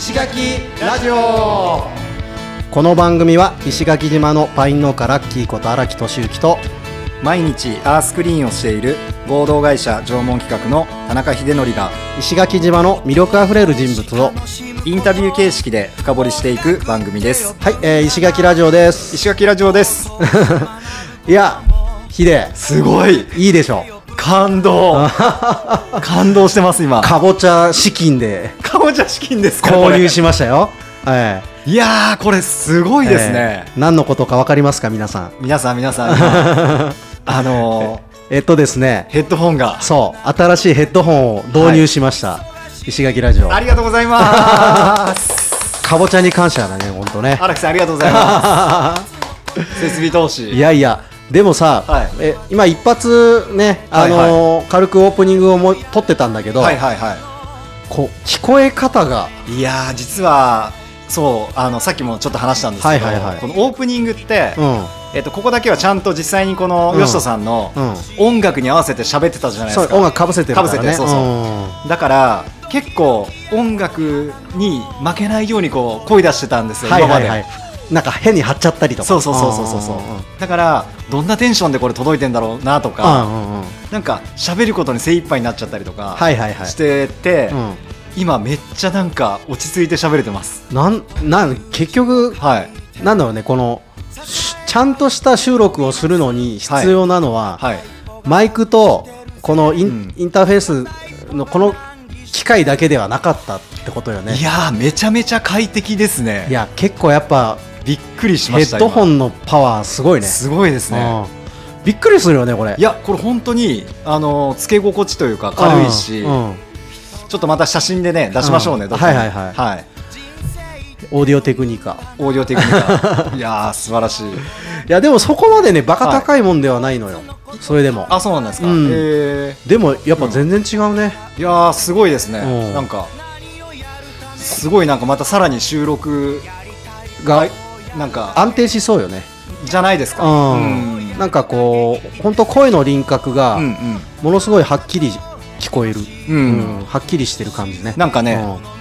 石垣ラジオ。この番組は石垣島のパイン農家ラッキーこと荒木俊之と毎日アースクリーンをしている合同会社縄文企画の田中秀則が石垣島の魅力あふれる人物をインタビュー形式で深掘りしていく番組です。はい、えー、石垣ラジオです。石垣ラジオです。いやヒデ。すごい。いいでしょ。感動。感動してます今。かぼちゃ資金でかぼちゃ資金ですか購入しましたよ。えいやーこれすごえいですね、えー何のことかわかりますか皆さん。皆さん皆さん。今 あのえっとですね。ー、ヘッドホンが。そう。新しいヘッドホンを導入しました、石垣ラジオ。ありがとうございます。かぼちゃに感謝だね本当ね。荒木さんありがとうございます。設備投資。いやいや。でもさ、はい。え今一発ね、あのー軽くオープニングをも撮ってたんだけど、はいはいはこう聞こえ方が。いいやー実はそうあのさっきもちょっと話したんですけど、はいはいはい。このオープニングって、うん。えっとここだけはちゃんと実際にこのうん。吉人さんのうん。音楽に合わせて喋ってたじゃないですか、そう音楽かぶせてるからね。被せてそうそう。ん。だから結構音楽に負けないようにこう声出してたんですよ、今まで、はいはい。はいなんか変に張っちゃったりとか。そうそうそうそうそうそう。だからどんなテンションでこれ届いてんだろうなとうんか、うんうんうん。なんか喋ることに精一杯になっちゃったりとかはいはいはい。してて、うん。今めっちゃなんか落ち着いて喋れてます。なんなん結局はい。なんだろうねこのしちゃんとした収録をするのに必要なのは、はい。マイクとこのイン,、うん。インターフェースのこの機械だけではなかったってことよね。いやーめちゃめちゃ快適ですね。いや結構やっぱびっくりしましたヘッドホンンのパワーすごいね。すごいですね。うん。びっくりするよねこれ。いやこれ本当にあのつけ心地というか軽いし、うん。うんちょっとまた写真でね出しましょうね、はいはいはい。はい。オーディオテクニカ。オーディオテクニカ。いやー素晴らしい。いやでもそこまでねバカ高いもんではないのよ、それでも。あそうなんですか、うん。へでもやっぱ全然違うね、ーいやーすごいですね、うん。なんかすごいなんかまたさらに収録がなんか安定しそうよね。じゃないですか。うん、うん。なんかこう本当声の輪郭がうんものすごいはっきり聞こえる、うん。うん。うんはっきりしてる感じね。なんかねうん。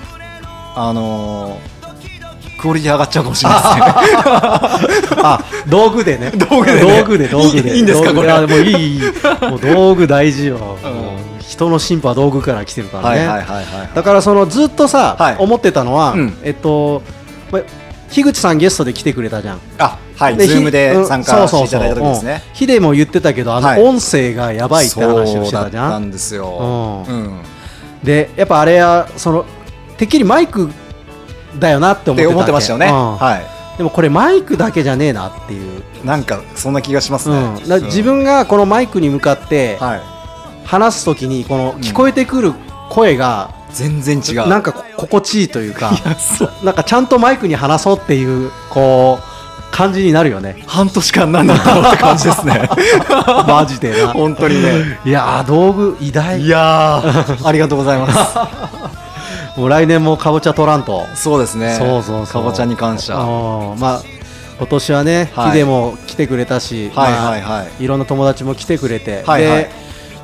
あのー、クオリティ上がっちゃうかもしれないですね。あ 道具でね。道具でね。道具で道具で。いいんですかこれ。あもういい もう道具大事よ、人の進歩は道具から来てるからね、だからそのずっとさ、はい。思ってたのは、うん。えっとま樋口さんゲストで来てくれたじゃん。あはいでズームでひ参加していただいた時ですね。うん。ヒデも言ってたけどあのはい音声がやばいって話をしてたじゃん、そうだったんですよ。うん。うん。でやっぱあれはそのてっきりマイクだよなって思ってましたよね。うん。はでもこれマイクだけじゃねえなっていう、いなんかそんな気がしますね。うん、自分がこのマイクに向かってはい。話すときにこのん。聞こえてくる声が全然違う。なんかこ心地いいというかなんかちゃんとマイクに話そうっていうこう感じになるよね。半年間なんだろうって感じですね。マジでな。本当にね。いやー道具偉大。いやー。ありがとうございます。もう来年もかぼちゃ取らんと。そうですね。そうそうそう。かぼちゃに感謝。はうんまあ今年はね、はい。ヒデも来てくれたし、いはいまあはいいろんな友達も来てくれて、はいはい。で、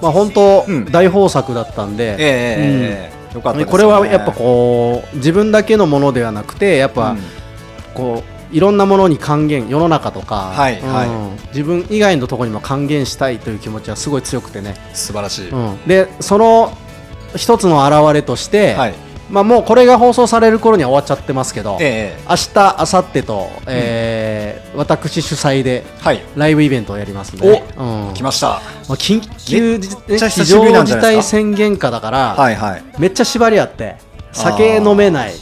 まあ本当、うん。大豊作だったんで、ええええよかったね。これはやっぱこう自分だけのものではなくてやっぱ、うん。こういろんなものに還元世の中とか、はいうん。はい。自分以外のところにも還元したいという気持ちはすごい強くてね、素晴らしい、うん。でその一つの表れとして、はいまあ、もうこれが放送される頃には終わっちゃってますけど、ええ。明日明後日と、えー私主催ではい。ライブイベントをやりますんで、ねうん。来ました。まあ、緊急非常事態宣言下だから、はいはい。めっちゃ縛りあって酒飲めない、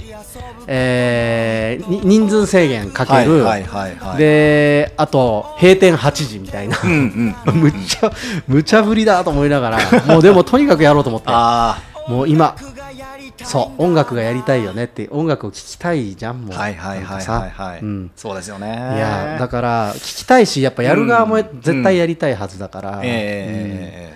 えーに人数制限かける、はいはいはいはい。であと閉店8時みたいな、うんうん むっちゃむちゃぶりだと思いながらもうでもとにかくやろうと思って。あもう今そう音楽がやりたいよねって音楽を聴きたいじゃんもう。あはいはいはいはいはい、うん。そうですよね。いやだから聞きたいしやっぱやる側もうん。絶対やりたいはずだから、うん。っえ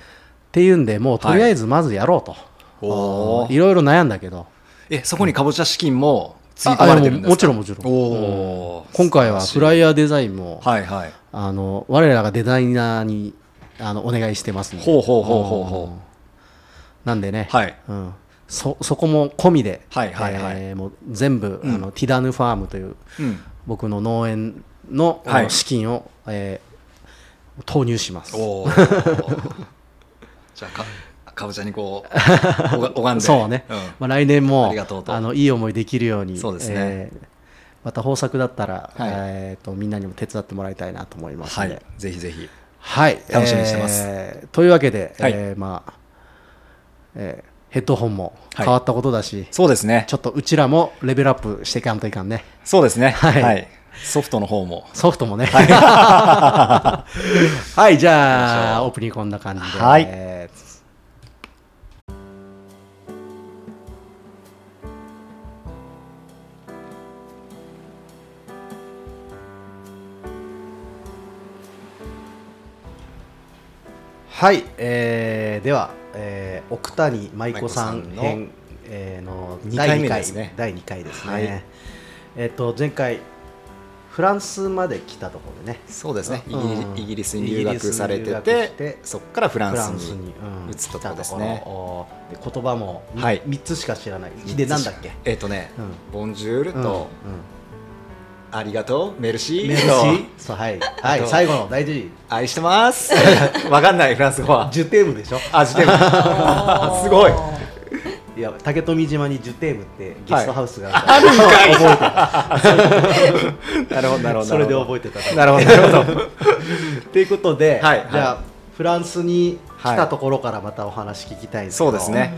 ていうんでもうとりあえずまずやろうと、えおー。いろいろ悩んだけど。えそこにかぼちゃ資金もつい込まれてるんですか？もちろんもちろん。おー。今回はフライヤーデザインも、はいはい。あの我らがデザイナーにあのお願いしてますのでほうほうほうほうほう。うん。なんでね、はい。うん、そそこも込みで、はいはいはい。えーもう全部、うん。あのティダヌファームといううん。僕の農園の,、あのはい資金を、えー投入します。じゃあかかぼちゃにこう拝んで。そうね、ん。まあ、来年もありがとうと。あのいい思いできるようにそうですね。えーまた豊作だったら、はい。えー、とみんなにも手伝ってもらいたいなと思いますはい。ので、ぜひぜひ。はい、楽しみにしてます。えーというわけで、はい。えーまあえーヘッドホンもはい。変わったことだし、そうですね。ちょっとうちらもレベルアップしていかんといかんね。そうですね。はい。はい。ソフトの方も。ソフトもね。はい、じゃあオープニングこんな感じで、はいはい、えーでは、えー奥谷舞子さん舞子さんの編、えーの二回目ですね。第2回ですね。はい。えっ、と前回フランスまで来たところでね、そうですね。イギうん。リイギリスに留学されててそこからフランスに、移ったところです来ねたところで言葉もみはい。3つしか知らない。でなんだっけ？えっとねうん。ボンジュールうん。とありがとう。メルシメルシー。ーそうはい。はい最後の大事。と愛してます。わかんないフランス語は。ジュテームでしょ？あジュテーム すごい。いや竹富島にジュテームってゲストハウスがあるんかい。なるほどなるほど。それで覚えてた。なるほどなるほど。ということで、じゃあフランスに来たところからまたお話聞きたいんですけど、そうですね。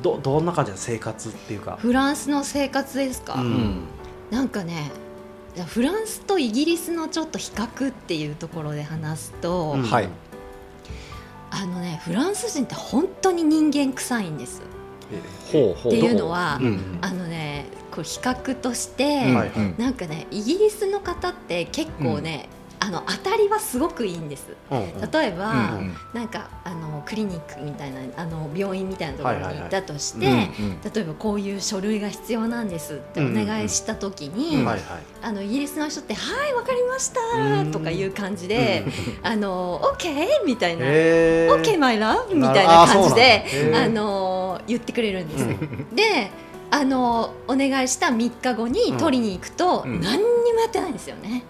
どどんな感じの生活っていうか、フランスの生活ですか、うん。うん。なんかねじゃあフランスとイギリスのちょっと比較っていうところで話すと、うん。はい。あのねフランス人って本当に人間臭いんです。ほうほう。っていうのは、うんあのねこう比較として、うん。なんかねイギリスの方って結構ね、あの当たりはすごくいいんです。うんうん。例えば、うんなんかあのクリニックみたいなあの病院みたいなところに行ったとして、うんうん。例えばこういう書類が必要なんですってお願いした時に、うんはいはい。あのイギリスの人って「はいわかりましたうん」とかいう感じで「あの OK」みたいな「へー。OK my love」みたいあな感じであの言ってくれるんです。うん。であのお願いした3日後に取りに行くと、うん。何にもやってないんですよね。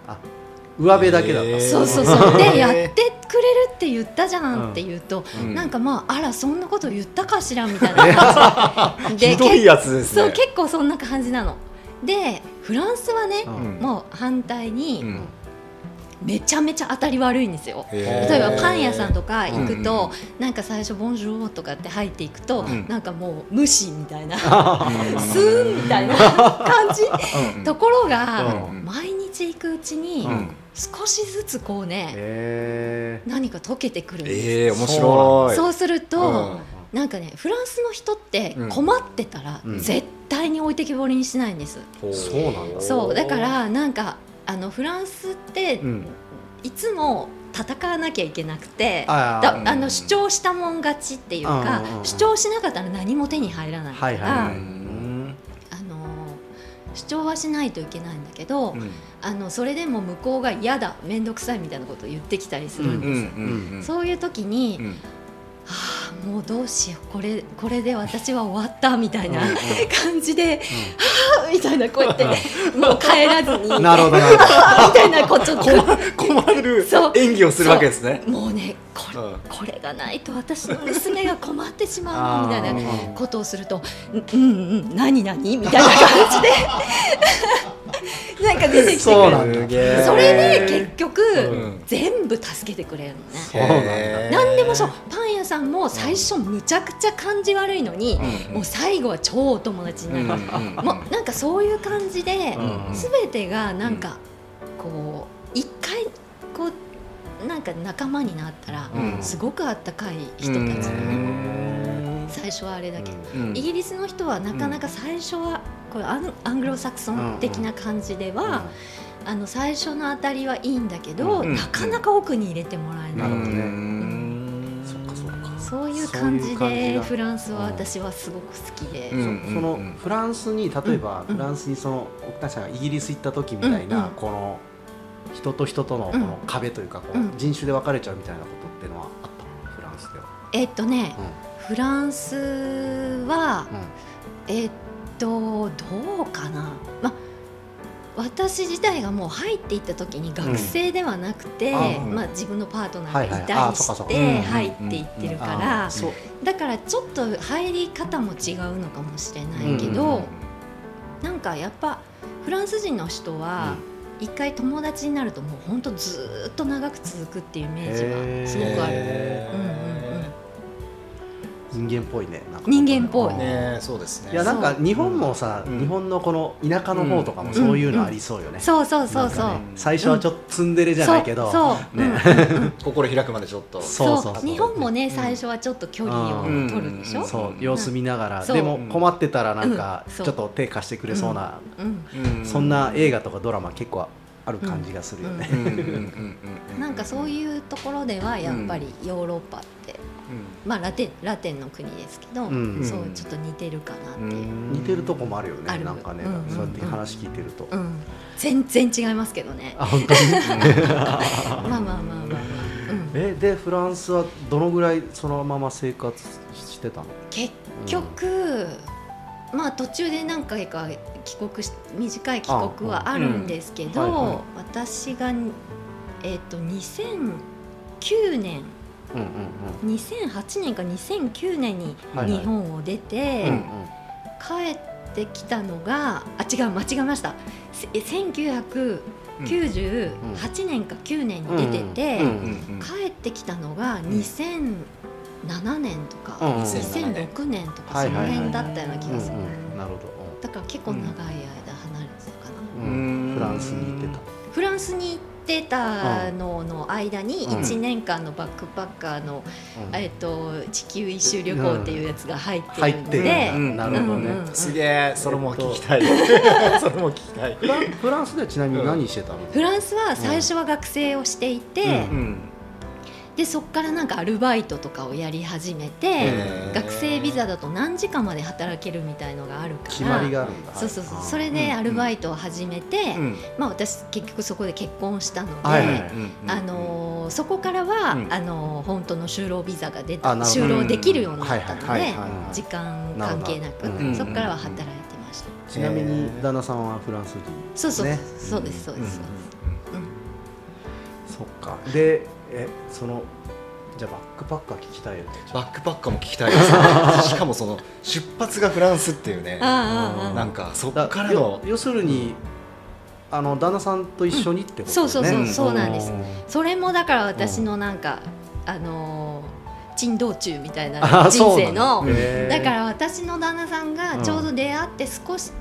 上辺だけだった、へー。そうそうそう。でやってくれるって言ったじゃんって言うと、うん。なんかまああらそんなこと言ったかしらみたいな。感 じでひどいやつですね。そう結構そんな感じなの。でフランスはね、うん。もう反対に、うん。めちゃめちゃ当たり悪いんですよ。例えばパン屋さんとか行くと、うんなんか最初「ボンジュール」とかって入っていくと、うん。なんかもう無視みたいな、うんスーンみたいな感じ、うんところが、うん。毎日行くうちに、うん。少しずつこうね、へ何か溶けてくるんです、ええ面白い。そうすると、うん。なんかねフランスの人ってうん。困ってたら、うん。絶対に置いてきぼりにしないんです、そうなんだ。そうだからなんかあのフランスって、うん。いつも戦わなきゃいけなくてあだあの主張したもん勝ちっていうか、主張しなかったら何も手に入らないから、主張はしないといけないんだけど、うん。あのそれでも向こうが嫌だ面倒くさいみたいなことを言ってきたりするんです、そういう時に、もうどうしよう。これこれで私は終わったみたいな感じで、はあみたいなこうやってもう帰らずに なるほど。みたいなこうちょっと。困る演技をするわけですね。もうねこれ,、うん。これがないと私の娘が困ってしまうみたいなことをすると「うんうんうん何何?」みたいな感じで なんか出てきてくれるそうなんだ。すげえそれで結局、ん。全部助けてくれるの。ね。そうなん何でもそう。パン屋さんも最初むちゃくちゃ感じ悪いのに、うんもう最後は超お友達になる、うんもうなんかそういう感じで、うんすべてがなんかこう一回こうなんか仲間になったら、うん。すごくあったかい人たちうなの、ん最初はあれだけど、うん。イギリスの人はなかなか最初はこれアンアングロサクソン的な感じでは、あの最初のあたりはいいんだけど、うんなかなか奥に入れてもらえない、なるほどね。うん。そっかそっか。そういう感じでフランスは私はすごく好きで、うん。そそのフランスに例えばうん。フランスにその奥田さんがイギリス行った時みたいうん。なこの人と人とのこの壁というかこうん。う人種で分かれちゃうみたいなことっていうのはあったの？フランスでは。えっとね、フランスはえーっとどうかな、まあ、私自体がもう入っていった時に学生ではなくて、うん。まあ、自分のパートナーがいたりしてうん入っていってるかあらだからちょっと入り方も違うのかもしれないけど、なんかやっぱフランス人の人は一回友達になるともうほんとずーっと長く続くっていうイメージはすごくある。うんうん人間っぽいね。なんか人間っぽい。ねそうですね。いやなんか日本もさ、うん。日本のこの田舎の方とかもそういうのありそうよね、そうそうそうそう。最初はちょっとツンデレじゃないけど、そうそう、ね。心開くまでちょっと。そうそうそう。日本もね最初はちょっと距離を取るでしょ、そう。様子見ながら、でも困ってたらなんかちょっと手貸してくれそうな、うん、うん。そんな映画とかドラマ結構ある感じがするよね、うんうんうんうんうん なんかそういうところではやっぱりヨーロッパって、まあラテンラテンの国ですけど、うん。そうちょっと似てるかなっていう、似てるとこもあるよねなんかね、うん。そうやって話聞いてると、うん。全然違いますけどね。あ本当に？まあまあまあまあまあ、うん、えでフランスはどのぐらいそのまま生活してたの？結局、まあ途中で何回か帰国し短い帰国はあるんですけど、うんはいはい私がえっ、と2009年うんうん2008年か2009年にはいはい日本を出て、うんうん。帰ってきたのがあ違う間違えました。せ1998年か9年に出てて、うんうん帰ってきたのが2007年とか、うんうん。2006年とかその辺だったような気うんがする、うんなるほだから結構長い間離れてたかな、ど、うん。フランスに行ってフランスに行ってたのの間にうん。1年間のバックパッカーの、た、うん。えっと地球一周旅行っていうやつが入ってるんで、うんなるほどね、うんうんすげえそれも聞きたい。それも聞きたい。フランフランスでちなみに何してたの、フランスは最初は学生をしていて、うん。うんでそこからなんかアルバイトとかをやり始めて、学生ビザだと何時間まで働けるみたいのがあるから決まりがあるんだ。そうそうそう。はい。それでアルバイトを始めて、うん。まあ、私結局そこで結婚したので、はいあのーそこからは、うん。あのー本当の就労ビザが出た就労できるようになったので時間関係なくなるほどそこからは働いてました。ちなみに旦那さんはフランス人そうそう、ねそうですそうです、うん。そっか。でえそのじゃあバックパッカー聞きたいよねバックパッカーも聞きたいですね。しかもその出発がフランスっていうね。なんかそっだからのよ要するにあの旦那さんと一緒にってことそうそうそう、うん。そうなんです。うん。それもだから私のなんか、あのー珍道中みたいなあ人生の。だから私の旦那さんがちょうど出会って少し、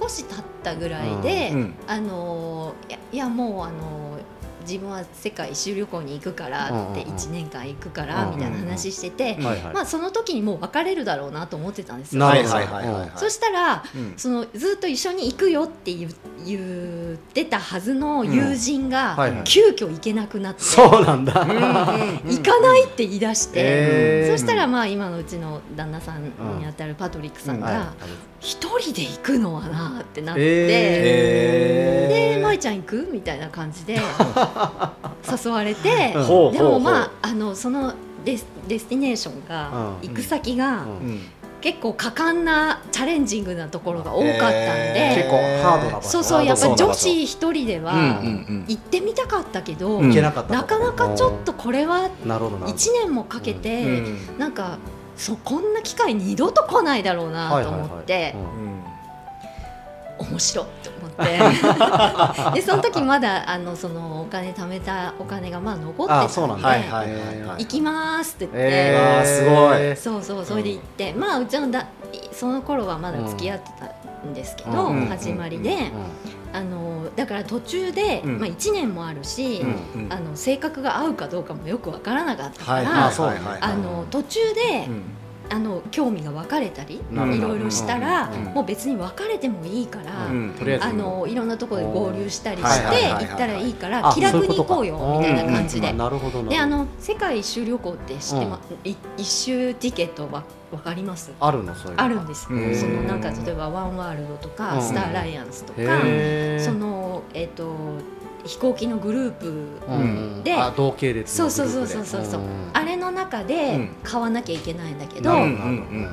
少し経ったぐらいで、うん。あのーいやいやもうあのー自分は世界一周旅行に行くからってうんうん。うん1年間行くからうんみたいな話してて、まあその時にもう別れるだろうなと思ってたんですよ。はいはいはいはい。はいそしたらうん。そのずっと一緒に行くよって言う言ってたはずの友人が、はいはい。急遽行けなくなって、そうなんだ、うんうん行かないって言い出して、へー。そしたらまあ今のうちの旦那さんにあたるパトリックさんはいが一人で行くのはなってなって。えで「舞ちゃん行く?」みたいな感じで 誘われて、うん。ほうでもまああのそのデスデスティネーションが、うん。行く先が、結構果敢なチャレンジングなところが多かったんで、へ結構ハードな場所。そうそうやっぱ女子一人では行ってみたかったけど、なかったなかなかちょっとこれはなるほどなるほど。1年もかけて、うん。なんかそこんな機会二度と来ないだろうなと思って、はいはいはい面白いと思って。でその時まだあのそのお金貯めたお金がまだ残ってあたんでそうなんだ。はいはいはいはい行きますって言って。えわーすごい。そうそうそれで行って、まあうちのだその頃はまだ付き合ってたんですけど、うん。始まりで、あのだから途中で、うん。まあ、1年もあるし、うん。うん。あの性格が合うかどうかもよくわからなかったから、はいあそうはいはいはい。あの途中で、うんあの興味が分かれたりいろいろしたら、もう別に別れてもいいから、あのいろんなところで合流したりはいして行ったらいいからあ気楽に行こうよみたいな感じで。うん。なるほどなであの世界一周旅行って知ってま、い一周ティケットはわかります？あるのあるんです、うんそのなんか例えばワンワールドとか、うん。スターアライアンスとか、そのえっ、と飛行機のグループうん。で。あ同系列のそうグループで。そうそうそうそうそうう。ん。あれの中うでん。買わなきゃいけないんだけど、うん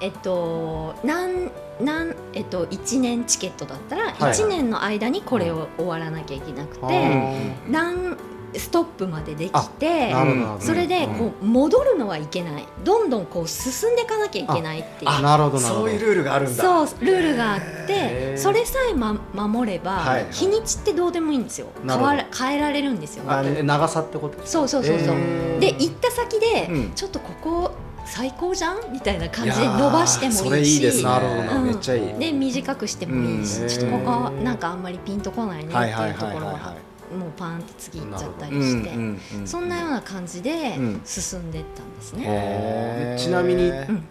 えっとなんなんえっと1年チケットだったらはい1年の間にこれを終わらなきゃいけなくあて、ー何ストップまでできてそれでこう戻るのはいけない。どんどんこう進んでいかなきゃいけないっていう。あなるほどそういうルールがあるんだ。そうルールがあってそれさえ、ま、守れば、はい日にちってどうでもいいんですよ。変わら変えられるんですよ。長さってことそうそうそうそう、で行った先で、うん。ちょっとここ最高じゃん？みたいな感じで伸ばしてもいいし。それいいです。ねなるほどうん。めっちゃいい。で短くしてもいいし、うん。ちょっとここなんかあんまりピンとこないねってはいはいいうところは。はいはいはもうパンって次行っちゃったいりして、うんうんうんそんなような感じでうん。進んでったんですね。ちなみにうん。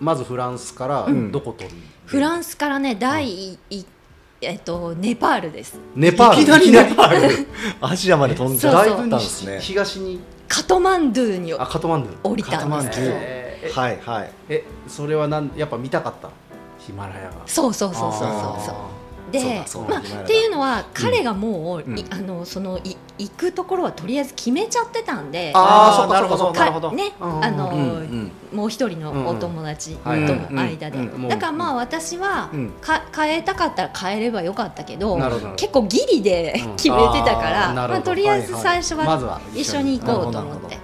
まずフランスからうん。どこ取る？フランスからね第一えっとネパールです。ネパール？いきなりネパールアジアまで飛んじゃそうったんだいぶ西ですね。東に？カトマンドゥにあカトマンドゥ。降りたんですカトマンドゥ。えーえはいはい。えそれはなんやっぱ見たかった？ヒマラヤが。そうそうそうそうそうそう。あでまあっていうのは彼がもう、うん。いあのそのい行くところはとりあえず決めちゃってたんで。あーあーなるほど。なるほど。かねうんあの、うんうん。もう一人のお友達との間で、だからまあ私はうん。か変えたかったら変えればよかったけど結構ギリでうん。決めてたから、まあ、とりあえず最初はは一緒に行こうと思って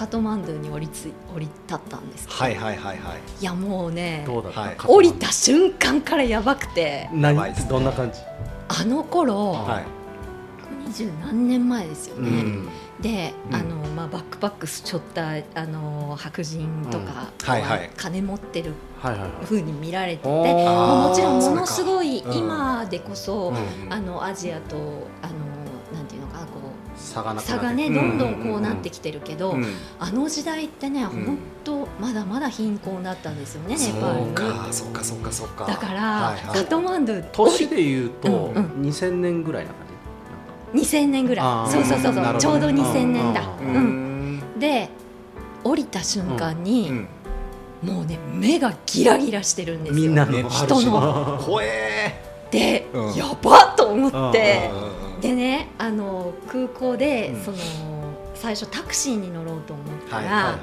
カトマンドゥに降りつ降り立ったんですけど、はいはいはいはい。いやもうねどうだった、はい。降りた瞬間からやばくて。何？どんな感じ？あの頃はい。二十何年前ですよね。うん。で、うん。あのまあ、バックパックしょったあの白人とかうんはいはい。は金持ってるはいはいはい。風に見られてて、おー。まあもちろんものすごい今でこそ、うん。あのアジアとあの差が差がねうんどんどんこうなってきてるけど、うん。あの時代ってねん。本当まだまだ貧困だったんですよねネパールかそうかそうかそうか。だから、はいはい。カトマンドゥ年で言うとうん。うん2000年ぐらいな感じ？2000年ぐらい。そうそうそうそう。ちょうど2000年だ、うん。ん。で降りた瞬間に、うん。もうね目がギラギラしてるんですよ。みんなのネパール人人の怖えで、うん。やばっと思ってでねあの空港で、うん。その最初タクシーに乗ろうと思ったら、はいはいはい。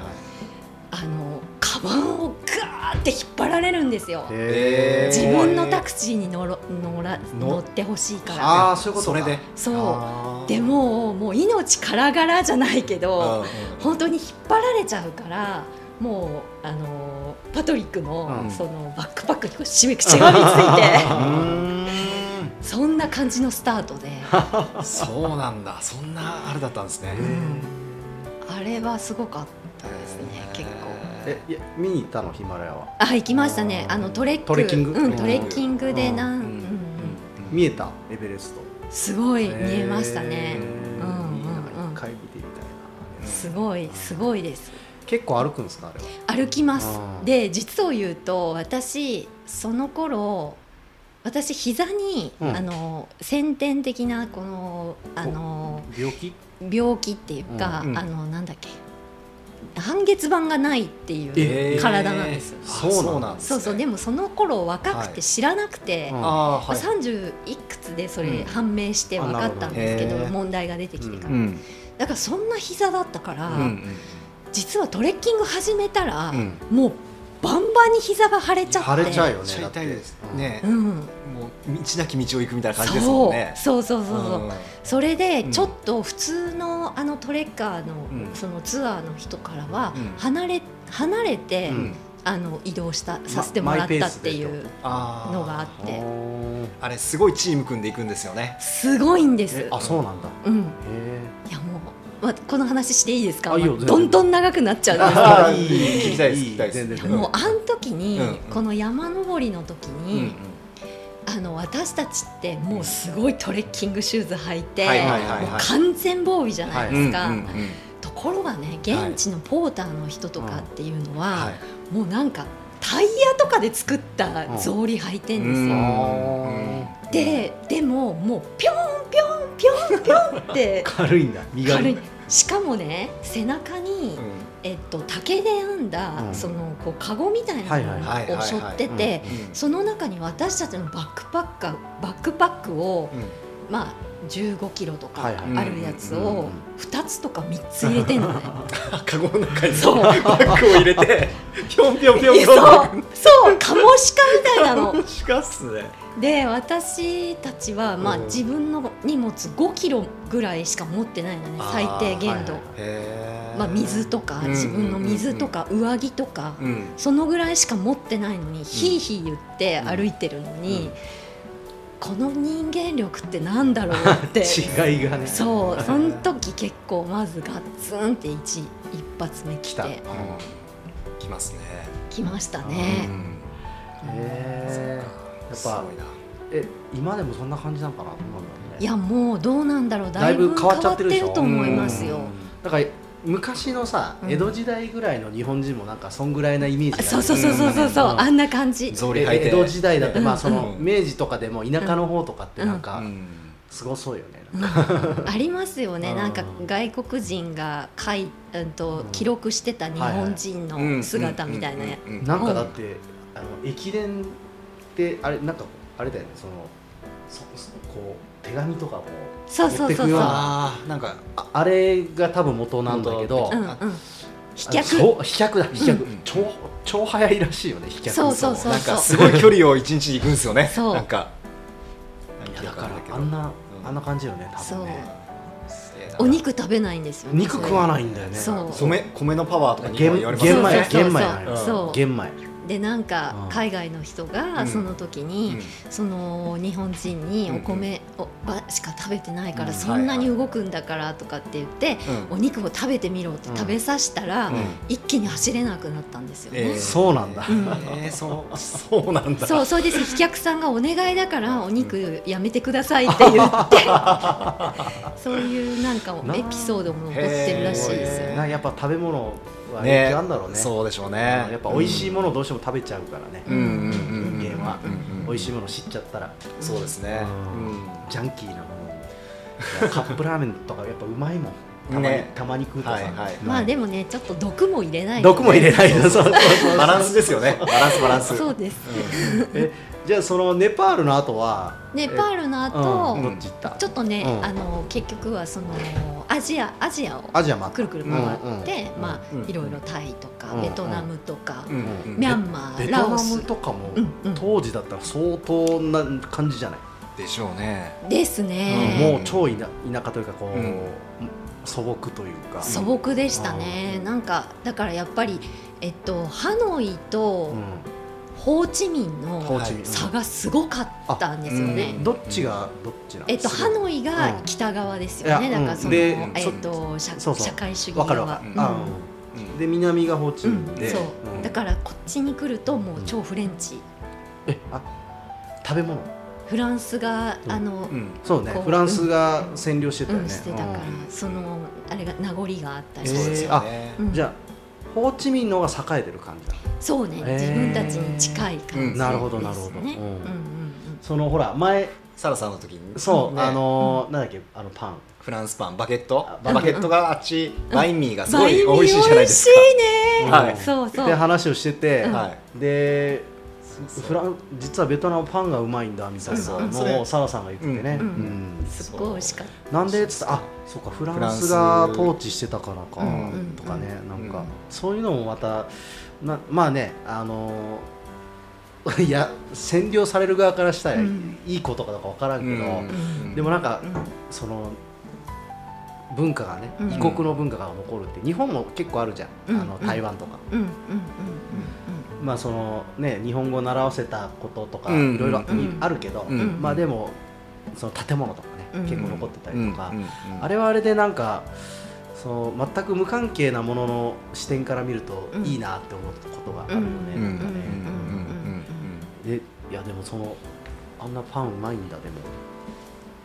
あのカバンをガーって引っ張られるんですよ。自分のタクシーに乗ろ乗ら乗ってほしいから。ああそういうことか。それで？そう。でももう命からがらじゃないけうんどうん。本当に引っ張られちゃうからもうあのパトリックの,、うん。そのバックパックにししがみついて そんな感じのスタートで。そうなんだ。そんなあれだったんですね。あれはすごかったですね結構。えいや見に行ったのヒマラヤは？あ行きましたね。あのトレック。トレッキング？うん、トレッキングでなん、うん。んううんうん。見えたエベレスト。すごい見えましたね。うんうんうん。一回見てみたいな。すごいすごいです。結構歩くんですかあれは？歩きます。で実を言うと私その頃私膝に、うん。あの先天的なこのあの病気？病気っていうか、うんうん。あのなんだっけ半月板がないっていうえー。体なんです、あそうなんですね。そうそうでもその頃若くはいて知らなくて、うん。あーはい。30いくつでそれうん。判明して分かったんですけど,、問題が出てきてから、うん。だからそんな膝だったから、うん。実はトレッキング始めたら、うん。もうバンバンに膝が腫れちゃって。腫れちゃうよね痛いですね。うん、もう道なき道を行くみたいな感じですもんね。そうそうそうそう。そう、うん。それでうん。ちょっと普通のあのトレッカーの、うん。そのツアーの人からはうん。離れ離れて、うん。あの移動したさせてもらったっていうのがあって。あれすごいチーム組んでいくんですよね。すごいんです。え。あそうなんだ。うん、へいやまあ、この話していいですか、まあどんどん長くなっちゃうんですけど。あー いい聞きたいです聞きたいです。全然いやもうあん時に、うんこの山登りの時に、うんあの私たちってもうすごいトレッキングシューズ履いて、完全防備じゃないですか、うんうんうん。ところがね現地のポーターの人とかっていうのは、はい。もうなんかタイヤとかで作った草履履いてんですよ。あででももうぴょんぴょんぴょんって。軽いんだ身軽軽い。しかもね背中に、えっと、竹で編んだ、うん。そのこうカゴみたいなはいはいはいのを背負っててうんその中に私たちのバックパッカーバックパックをまあ15キロとかあるやつうんうんうん。を2つとか3つ入れてんのね。カゴの中にそう。バッグを入れてぴょんぴょんぴょんぴそう。ょんそう。カモシカみたいなの。しかっすねで私たちは、まあ、うん自分の荷物5キロぐらいしか持ってないのね最低限度、はいへまあ、水とかうん自分の水とか上着とか、うん。そのぐらいしか持ってないのに、ひいひい言って歩いてるのに、うん。この人間力ってなんだろうって 違いがね。そうその時結構まずガッツンって一一発目来て。きますね。きましたうね。ん。へえすごいな。え今でもそんな感じなのかな？ね。いやもうどうなんだろう。だいぶ変わっちゃってるでしょ？変わと思いますよ。だから昔のさうん。江戸時代ぐらいの日本人もなんかそんぐらいなイメージがあるそうそうそうそうそうそう、うん。あんな感じ。草履履いて。江戸時代だってまあそのうん明治とかでも田舎の方とかってなんかうん。すごそうよね。うん。ありますよね、うん。なんか外国人が書い、うん、と記録してた日本人の姿みたいなやうん。うん。うん。なんかだってあの駅伝ってあれなんかあれだよねそのそそこう手紙とかもそうそうそうそう。持ってくような。あーなんかああれが多分元なんだけど。うんうん。飛脚。そう飛脚だ飛脚、うん超超早いらしいよね飛脚そうそうそうなんかすごい距離を一日行くんですよね。そう。なんか。いやだからあんな、うん。あんな感じよね多分ね。お肉食べないんですよ、ね、肉食わないんだよね。そう。米米のパワーとかに玄言われますよ玄米玄米玄米でなんかうん海外の人うん。がその時に、その日本人にお米をばしか食べてないからうん。そんなに動くんだからとかって言って、うん。お肉を食べてみろって食べさせたら、うん。一気に走れなくなったんですよね。えーそうなんだ、うん。えーそうそうなんだ。そうそれで飛脚さんがお願いだからお肉やめてくださいって言って そういうなんかエピソードも残ってるらしいですよ。なやっぱ食べ物は影響あるんだろうね。そうでしょううん。ねやっぱ美味しいものをどうしても食べちゃうからね、うんうんうん人間は、うんうん美味しいもの知っちゃったら。そうですね。うん。ジャンキーなもの。カップラーメンとかやっぱうまいもんね。たまに食うとさ、はいはい。まあでもねちょっと毒も入れない。と毒も入れない バランスですよね。バランスバランス。そうです。えじゃあそのネパールの後はネパールのえ後、ちょっとね、うん。あの結局はそのアジアアジアをアジアもあったくるくる回って、うんうんまあ、うんいろいろタイとか、うんベトナムとか、うんうんミャンマベトナーラオスムとかも、うんうん。当時だったら相当な感じじゃない、でしょうね。ですうん。ね、もう超田田舎というかこう、うん素朴というか。素朴でしたね、なんかだからやっぱり、えっと、ハノイとうん。ホーチミンの差がすごかったんですよね。うん。どっちがどっちえっと、ハノイがうん。北側ですよね、いやだからその、えっと、社社会主義側。で南がホーチミンで、そう、うん。だからこっちに来るともう超フレンチ、えあ食べ物？フランスが、うん。あの、うん。そうねフランスが占領してたようん、ね、してたから、うん。そのあれが名残があったりえーそうですよね。うんじゃあホーチミンの方が栄えてる感じだ。そうね、自分たちに近い感じです、ね。うん。なるほどなるほど。うん。うん。うんうんそのほら前サラさんの時に。そう、ね。あのーなんだっけあのパン。フランスパンバゲット？あバゲット。があっちバインミーがすごい美味しいじゃないですか。美味しいね、はい。そうそう。で話をしてて、でフラン実はベトナムパンがうまいんだみたいな。のをサラさんが言っててね、うんうんすっごい美味しかっなんでっつってあそうかフランスが統治してたからか、うん。とかねなんか、うん。そういうのもまたなまあねあのー いや占領される側からしたらいうん。いことかどうかわからんけど、うん。でもなんか、うん。その文化がね、うん。異国の文化が残るって日本も結構あるじゃん、うん。あの台湾とか、たうん。うん。うんまあそのね日本語を習わせたこととかうん。いろいろうん。あるけど、うん。まあでもその建物とかね、うん。結構残ってたりとか、うん。うん。あれはあれでなんかその全く無関係なものの視点から見るとうん。いいなって思うことがあるよね、うん。なんかね、でいやでもそのあんなパンうまいんだでも。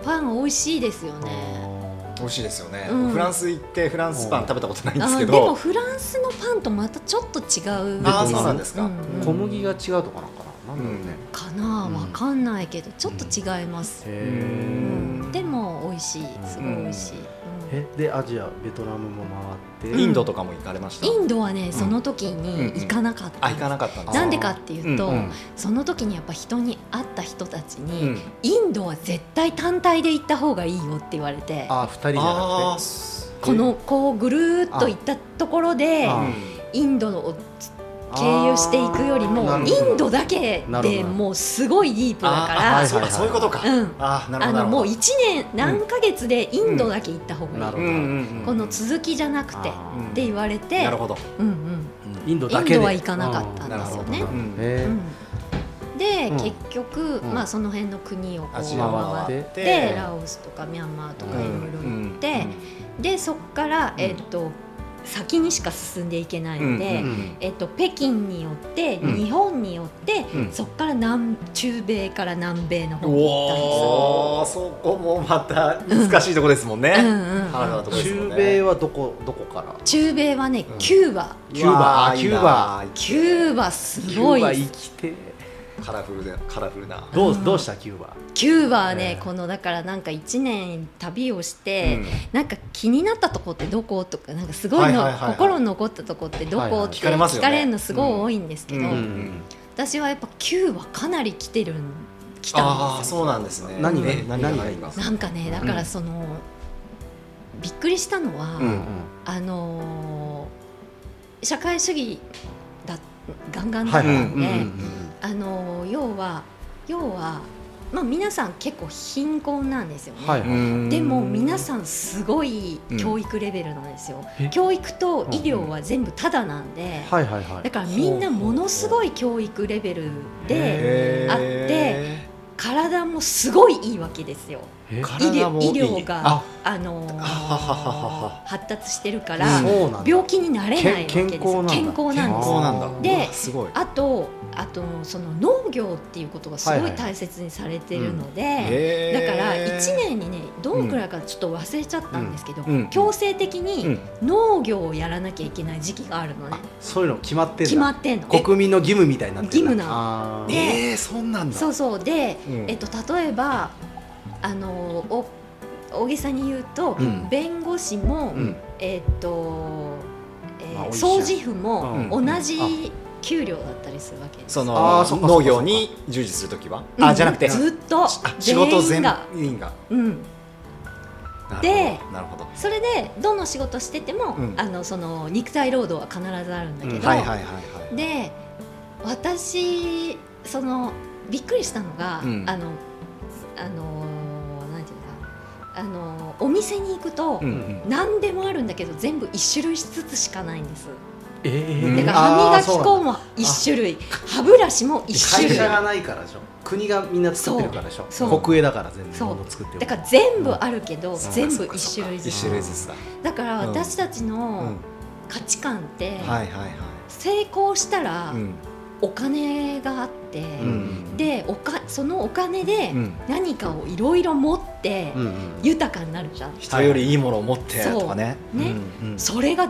パン美味しいですよね美味しいですよね、うん。フランス行ってフランスパン食べたことないんですあけど。でもフランスのパンとまたちょっと違う。あーそうなんですか。うんうん。小麦が違うとかなんかな。なんだろうね、かなうんわかんないけどちょっと違います、でも美味しい。すごい美味しい、うんえでアジアベトナムも回って。インドとかも行かれました？インドはねその時に行かなかったあ行かなかったんですなんでかっていうと、うんうん。その時にやっぱ人に会った人たちうに、ん。インドは絶対単体で行った方がいいよって言われて。あ二人じゃあなくてーこのこうぐるーっと行ったところであインドを経由していくよりもインドだけでもうすごいディープだからはいそうかそういうことか。うん。あのもうほどなるほど。1年何ヶ月でインドだけ行った方がいい、うん。うん。うんこの続きじゃなくてって言われてなるほど。うんうん。インドだけで。インドは行かなかったんですよね。で、うん。結局、うん。まあ、その辺の国をこう回回っっててラオスとかミャンマーとかいろいろ行って、でそこから、えっと先にしか進んでいけないので、うんうんえっと、北京によって、うん。日本によって、うん。そこから南中米から南米の方に行おおそこもまた難しいとこですもんね、中米はどこどこから？中米はね、うん。キューバ。キューバ。キューバ。キューバすキごい。ューバ生きてカラフルでカラフルな。どううんどうした？キューバ。キューバはね、ええ。このだからなんか1年旅をして、うん。なんか気になったとこってどことかなんかすごいの、はいはいはいはい。心に残ったとこってどはいはい。こって聞かれますよね。聞かれるのすごい多いんですけど、うん。うん私はやっぱキューバかなり来てるん来たああんですよ。そうなんですね。何が？え何が？なんかねだからその、びっくりしたのは、うんあのー社会主義だガンガンだはいったんで、はいうんうんうんあのー要は要はまあ皆さん結構貧困なんですよね。はいはいでも皆さんすごい教育レベルなんですよ。え？教育と医療は全部タダなんで、はいはいはい。だからみんなものすごい教育レベルであって体もすごいいいわけですよ。え？医療医療があ。あの 発達してるから病気になれないわけけですよ。健康なんです健康なんだ。でうわすごい。あとあとその農業っていうことがすごはい大切にされてるので、だから1年にねどのくらいかちょっと忘れちゃったんですけど、うん。強制的うにん。農業をやらなきゃいけない時期があるのね、そういうの決まってんだ。決まってんの。国民の義務みたいになってんだ。義務なの。えーそんなんだ。そうそう。で、うん。えっと、例えばあのお大げさに言うと、うん。弁護士も、うん。えっと、えー掃除婦もうん。同じ給料だったりするわけです。そあの農業に従事するときは？うん。あじゃなくて。ずっとあ仕事全全員が、うん、なるほどでなるほど。それでどの仕事してても、うん。あのその肉体労働は必ずあるんだけど、うんはいはいはいはい。で私そのびっくりしたのが、うん。あのあのあのお店に行くと、何でもあるんだけど全部一種類ずつしかないんです。えうんー。だから歯磨き粉あも一種類。歯ブラシも一種類。会社がないからでしょ。国がみんな作ってるからでしょ。国営だから全部作ってるだから全部あるけど、ん。全部一種類ず一つ種類ずつだ。だからうん。私たちうのん。価値観って、成功したらうんお金があって、うん。でおかそのお金でうん。何かをいろいろ持ってうんうん豊かになるじゃん、人よりいいものを持ってとかね。ねう。んうんそれが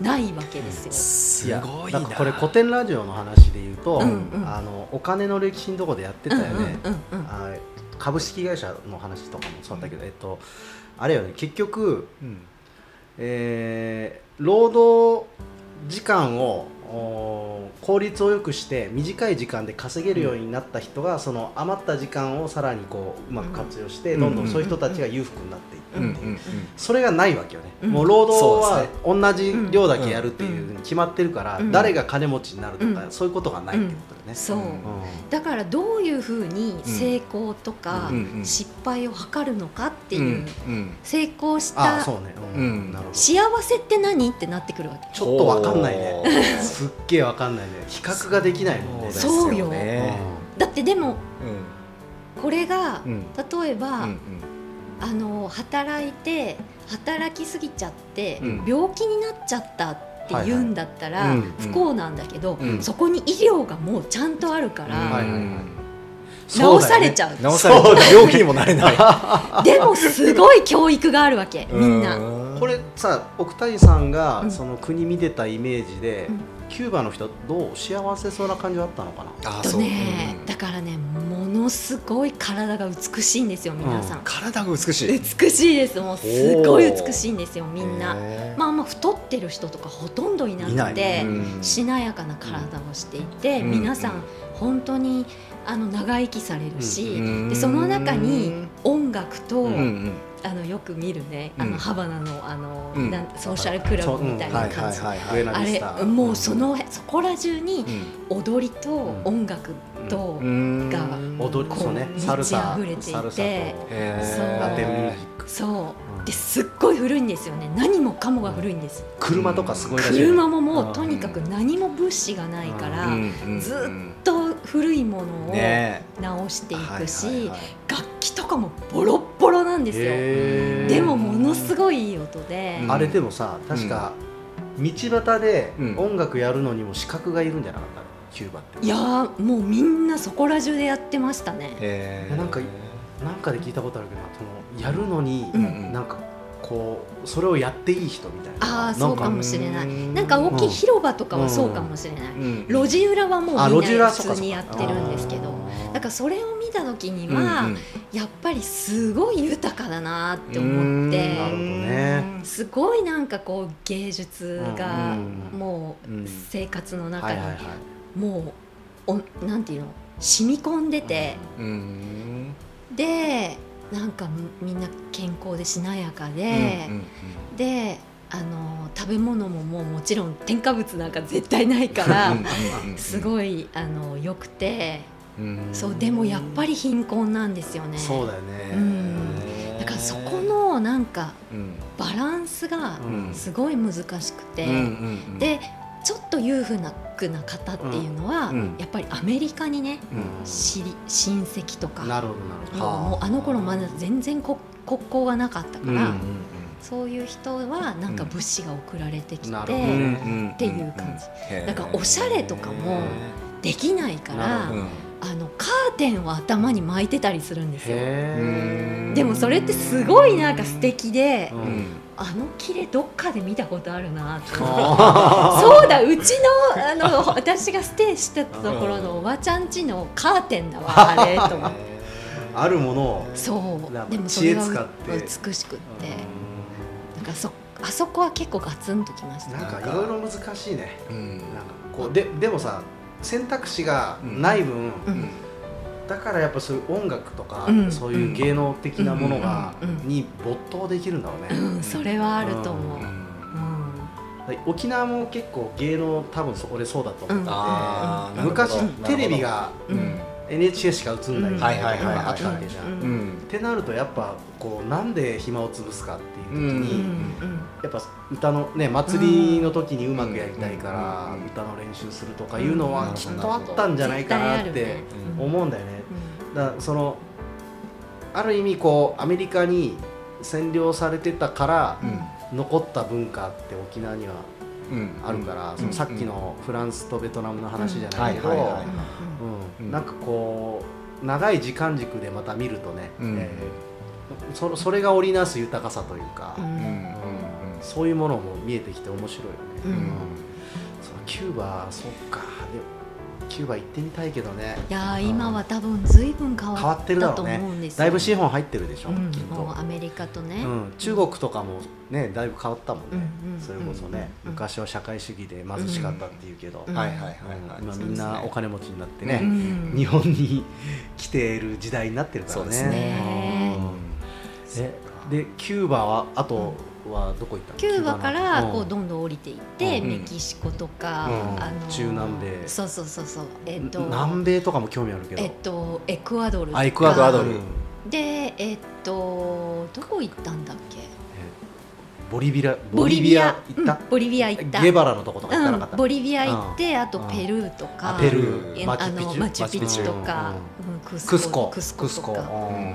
ないわけですよ。すごいな。やなんかこれ古典ラジオの話で言うと、うんうん。あのお金の歴史のとこでやってたよね、うんうんうんうん。あ株式会社の話とかもそうだったけど、えっとあれよね結局、うん。えー労働時間をお効率を良くして短い時間で稼げるようになった人が、その余った時間をさらにこううまく活用して、うん。どんどんそういう人たちが裕福になっていって、う。ん。うん。それがないわけよね、うん。もう労働は同じ量だけやるっていうふうに決まってるから、うん。誰が金持ちになるとか、うん。そういうことがないってことね。そう、うん。だからどういうふうに成功とか失敗を図るのかっていう、成功しあた幸せって何ってなってくるわけ？ちょっとわかんないね。すっげえわかんないね。比較ができないもんねですそうよね。だってでもうん。これがうん。例えば、うんうん。あの働いて働きすぎちゃって、うん。病気になっちゃったって言うんだったら、不幸なんだけど、うん。そこに医療がもうちゃんとあるから、はいはいはい。治されちゃう。直されそう。だね病気にもなれない。でもすごい教育があるわけ。みんな。うこれさ奥谷さんがうん。その国見てたイメージで、うんキューバの人どう幸せそうな感じはあったのかな？あとね、だからねものすごい体が美しいんですよ皆さん、体が美しい。美しいです。もうすごい美しいんですよみんな。まあまあ太ってる人とかほとんどいなくいない。てうん。しなやかな体をしていて、うん。皆さん本当にあの長生きされるし、うん。でその中に音楽と、うんうんあのよく見るね、うん。あのハバナのあの、うん。なんソーシャルクラブみたいな感じ、あれもうそのそこら中にうん。踊りと音楽と、うん。が踊りそうね。満ち溢れていて。そう。ですっごい古いんですよね。何もかもが古いんです。車とかすごい車ももうとにかく何も物資がないから、ずっと古いものをね。直していくし、楽器とかもボロなんですよ。でもものすごいいい音で、うん。あれでもさ確か道端でうん。音楽やるのにも資格がいるんじゃなかったキューバって。いやーもうみんなそこら中でやってましたね。なんかなんかで聞いたことあるけどそのやるのにうんうん。なんかこうそれをやっていい人みたいな。ああそうかもしれない。うんなんか大きい広場とかはそうかもしれない、うん。路地裏はもうみんな普通にやってるんですけど。だからそれを見た時にうんは、うん。やっぱりすごい豊かだなって思うん。ってね。すごいなんかこう芸術がうんもううん生活の中にもうおなんていうの？染み込んでて、うん。でなんかみんな健康でしなやかで、うんであの食べ物ももうもちろん添加物なんか絶対ないからすいごいあの良くて。うん。そうでもやっぱり貧困なんですよね。そうだよね。うん。だからそこのなんかうん。バランスがうん。すごい難しくて、うんうん。でちょっと裕福なな方っていうのは、うんやっぱりアメリカにねうん。知り親戚とかもうあの頃まだ全然国国交がなかったから、うんそういう人はなんか物資が送られてきて、っていう感じ。だからおしゃれとかもできないからあのカーテンを頭に巻いてたりするんですよ。へでもそれってすごいなんか素敵であの切れどっかで見たことあるなってあ そうだうちのあの私がステイしてたところのおばちゃん家のカーテンだわ あれと思って。ーあるものをそう。でもそれが知恵使って。美しくって。なんかそあそこは結構ガツンときました。なんかいろいろ難しいね。うん。なんかこうででもさ選択肢がない分、うんだからやっぱそういう音楽とか、うん。そういう芸能的なものが、うんうんうんに没頭できるんだろうね、うん。それはあると思う、ううん。んで沖縄も結構芸能多分そ俺そうだと思ってて、あーなるほど。昔テレビがううん。ん NHK しか映んないみたいなのはいはいはいはいがあったわけじゃん。うんうん。ってなるとやっぱこうなんで暇を潰すかっていう時うんに、うん。やっぱ歌のね祭りの時にうまくやりたいから、うん。歌の練習するとかいうのはうん。きっとあったんじゃないかなって思うんだよね。うだからそのある意味こうアメリカに占領されてたから残った文化って沖縄にはうん。あるから、そのさっきのフランスとベトナムの話じゃはないけどなんかこう長い時間軸でまた見るとね、うん。えーそそれが織りなす豊かさというか、うん。うんうんそういうものも見えてきて面白いよね、うん。うん。そのキューバそっか。でキューバ行ってみたいけどね。いやー今は多分ずいぶん変変わってるだろうね。思うんですよだいぶ資本入ってるでしょ、うんきっと。もうアメリカとね、うん、中国とかもねだいぶ変わったもんね、うんうんそれこそね、うん昔は社会主義で貧しかったっていうけど、うんはいはいはいはい。今みんなお金持ちになってうね、ん日本に来ている時代になってるからね。そうですね。うん。えでキューバはあとはどこ行ったの？キューバからこううんどんどん降りていって、うん。メキシコとか、うん。あの中南米。そうそうそうそう。えっ、と南米とかも興味あるけど、えっ、とエクアドルとか。あエクアドルエクアドル。でえっ、とどこ行ったんだっけ？ボリビラボリビア。行った、うんボリビア行った。ゲバラのとことか行ったなかった、うん、ボリビア行って、あとペルーとか、あペルー。えマチュピチュ。あのマチュピチュとか、クスクスコ。クスコ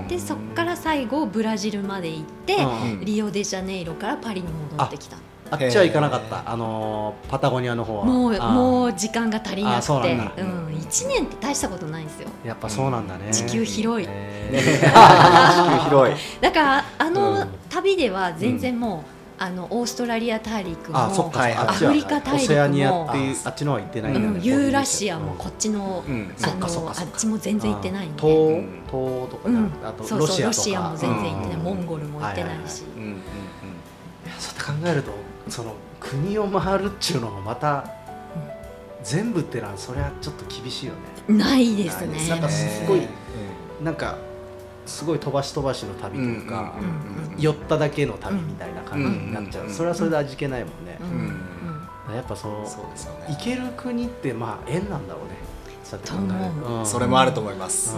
でそっから最後ブラジルまで行って、うん。リオデジャネイロからパリに戻ってきたあっちは行かなかった。あのーパタゴニアの方は。もうもう時間が足りなくて。うん、1年って大したことないんですよ。やっぱそうなんだね。地球広い。へ地ー球広い。だからあうのん。旅では全然もう、あのオーストラリア大陸もアフリカ大陸もオセアニアっていうあっちの方は行ってないユーラシアもこっちの,、うあのあっちも全然行ってないんで、東うん。東とかあとそうそうロロシアとか。シアも全然行ってない、うんモンゴルも行ってないし、そうやって考えるとその国を回るっちゅうのがまた、全部ってのはそれはちょっと厳しいよね。ないですね。なんかすごいなんかすごい飛ばし飛ばしの旅というか、寄っただけの旅みたいな感じになっちゃう、うんそれはそれで味気ないもんね。やっぱそのそうですよね。行ける国ってまあ縁なんだろうね。そうやって考えると思う。ん。それもあると思います、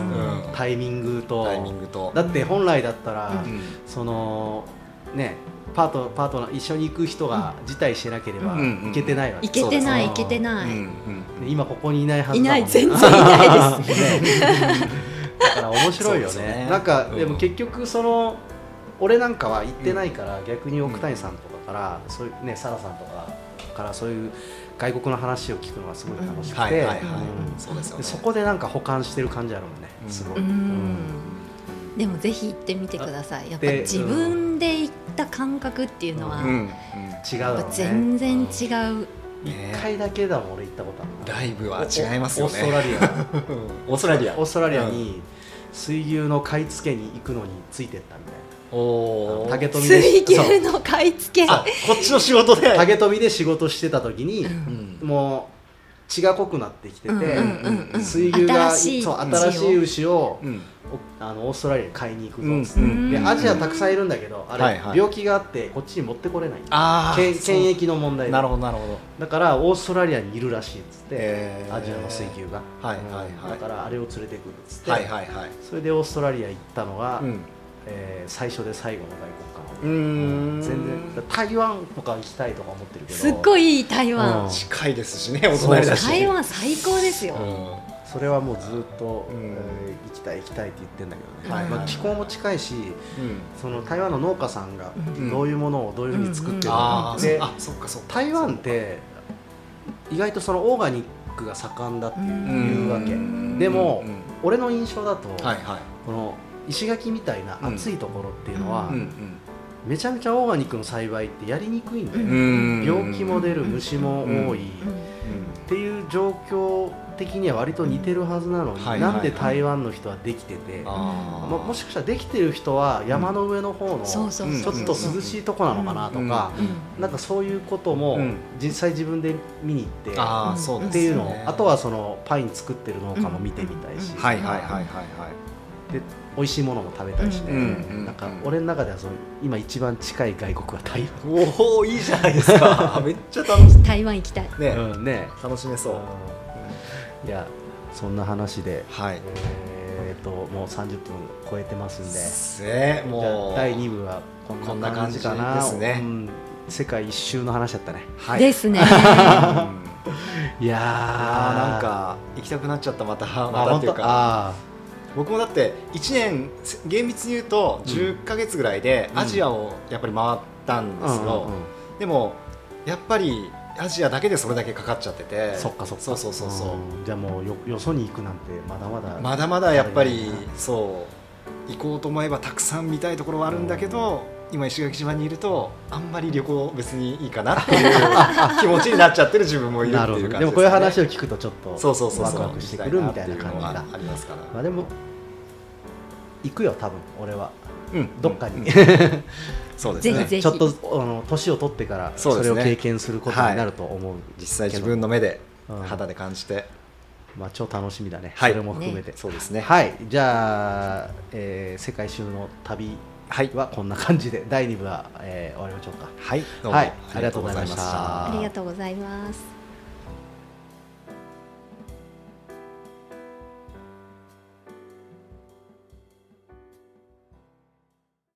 タイミングと。タイミングと。だって本来だったら、うん。そのねパートパートナー一緒に行く人が辞退してなければうん行けてないわけ、行けてない行けてない、今ここにいないはずいだもんね。ない全然いないです。ねだから面白いよね。ね。なんか、うん。でも結局その俺なんかは行ってないから、逆に奥谷さんとかから、そういうねサラさんとかからそういう外国の話を聞くのがすごい楽しくて、そうですよね。でそこでなんか保管してる感じあるもんね。うん。すごい、うん。でもぜひ行ってみてください。やっぱで自分で行った感覚っていうのは、うん。うん。違う全然違う、一回だけだもん俺行ったことあるライブは違いますよね。オーストラリア。オーストラリア。オーストラリア。に水牛の買い付けに行くのについてったみたいおー。竹富で水牛の買い付け。あこっちの仕事で。な 竹富で仕事してた時に、うん。うんもう血が濃くなってきてて、うんうんうんうん水牛が新しいそう牛を。新しい牛を、うん。おあのオーストラリアに買いに行くぞ。うんっつって、うん。でアジアたくさんいるんだけどあれ、はいはい。病気があってこっちに持ってこれない。あけん検疫の問題で。なるほどなるほど。だからオーストラリアにいるらしいっつって、へー。アジアの水牛が、はいはいはい。うんだからあれを連れてくるっつって、はいはいはい。それでオーストラリア行ったのが、うん。えー最初で最後の外うーん。国かな、全然台湾とか行きたいとか思ってるけど。すっごいいい台湾、うん。近いですしねお隣だし。台湾最高ですよ、うんそれはもうずっと、うん。えー行きたい行きたいって言ってんだけどね、はいまあ、気候も近いしうん。その台湾の農家さんがうん。どういうものをどういうふうに作ってるのか。であそっかそっか台湾って意外とそのオーガニックが盛んだっていうわけ。うん。でもうん俺の印象だと、はいはい。この石垣みたいな暑いところっていうのは、うん。めちゃめちゃオーガニックの栽培ってやりにくいんだよ、うん。病気も出る虫も多い、うん。っていう状況的には割と似てるはずなのに、はいなんで台湾の人はできてて、あー。ももしかしたらできてる人は山の上の方のちょっと涼しいとこなのかなとか、うんなんかそういうこともうん。実際自分で見に行って、っていうのをあとはそのパイン作ってる農家も見てみたいし、うん。はいはいはいはいはい。で美味しいものも食べたいしね、うんなんか俺の中ではその今一番近い外国は台おおいいじゃないですか。めっちゃ楽し台湾行きたい。ね。湾、うんね。楽しめそういやそんな話で、はい。えー、ともう30分超えてますんで。ねじゃもう。あ第2部はこんな感じかな。ですね。うん。世界一周の話だったね。はい。ですね。うん。いやなんか行きたくなっちゃったまたあまたっていうか。あ僕もだって1年厳密に言うと10ヶ月ぐらいでうん。アジアをやっぱり回ったんですよ、ーうんうんうん。でもやっぱりアジアだけでそれだけかかっちゃってて。そっかそっか。そうそうそうそう、ん。じゃあもうよよそに行くなんてまだまだ。まだまだやっぱりそう。行こうと思えばたくさん見たいところはあるんだけど、今石垣島にいるとあんまり旅行別にいいかなっていう 気持ちになっちゃってる自分もいるっていう感じです、ね、なるほど。でもこういう話を聞くとちょっとそうそうそうそう。ワクワクしてくるみたいな感じだありますから、まあでも行くよ多分俺は。うん。どっかに、そうですね。ぜひぜひ。ちょっとあの年を取ってからそれを経験することになると思う実際自分の目でうん。肌で感じて、まあ超楽しみだね、はい。それも含めて、そうですね。はい。じゃあ、えー世界一周の旅はい。はこんな感じで第2部は、えー終わりましょうか。はい。どうもはい。ありがとうございました。ありがとうございます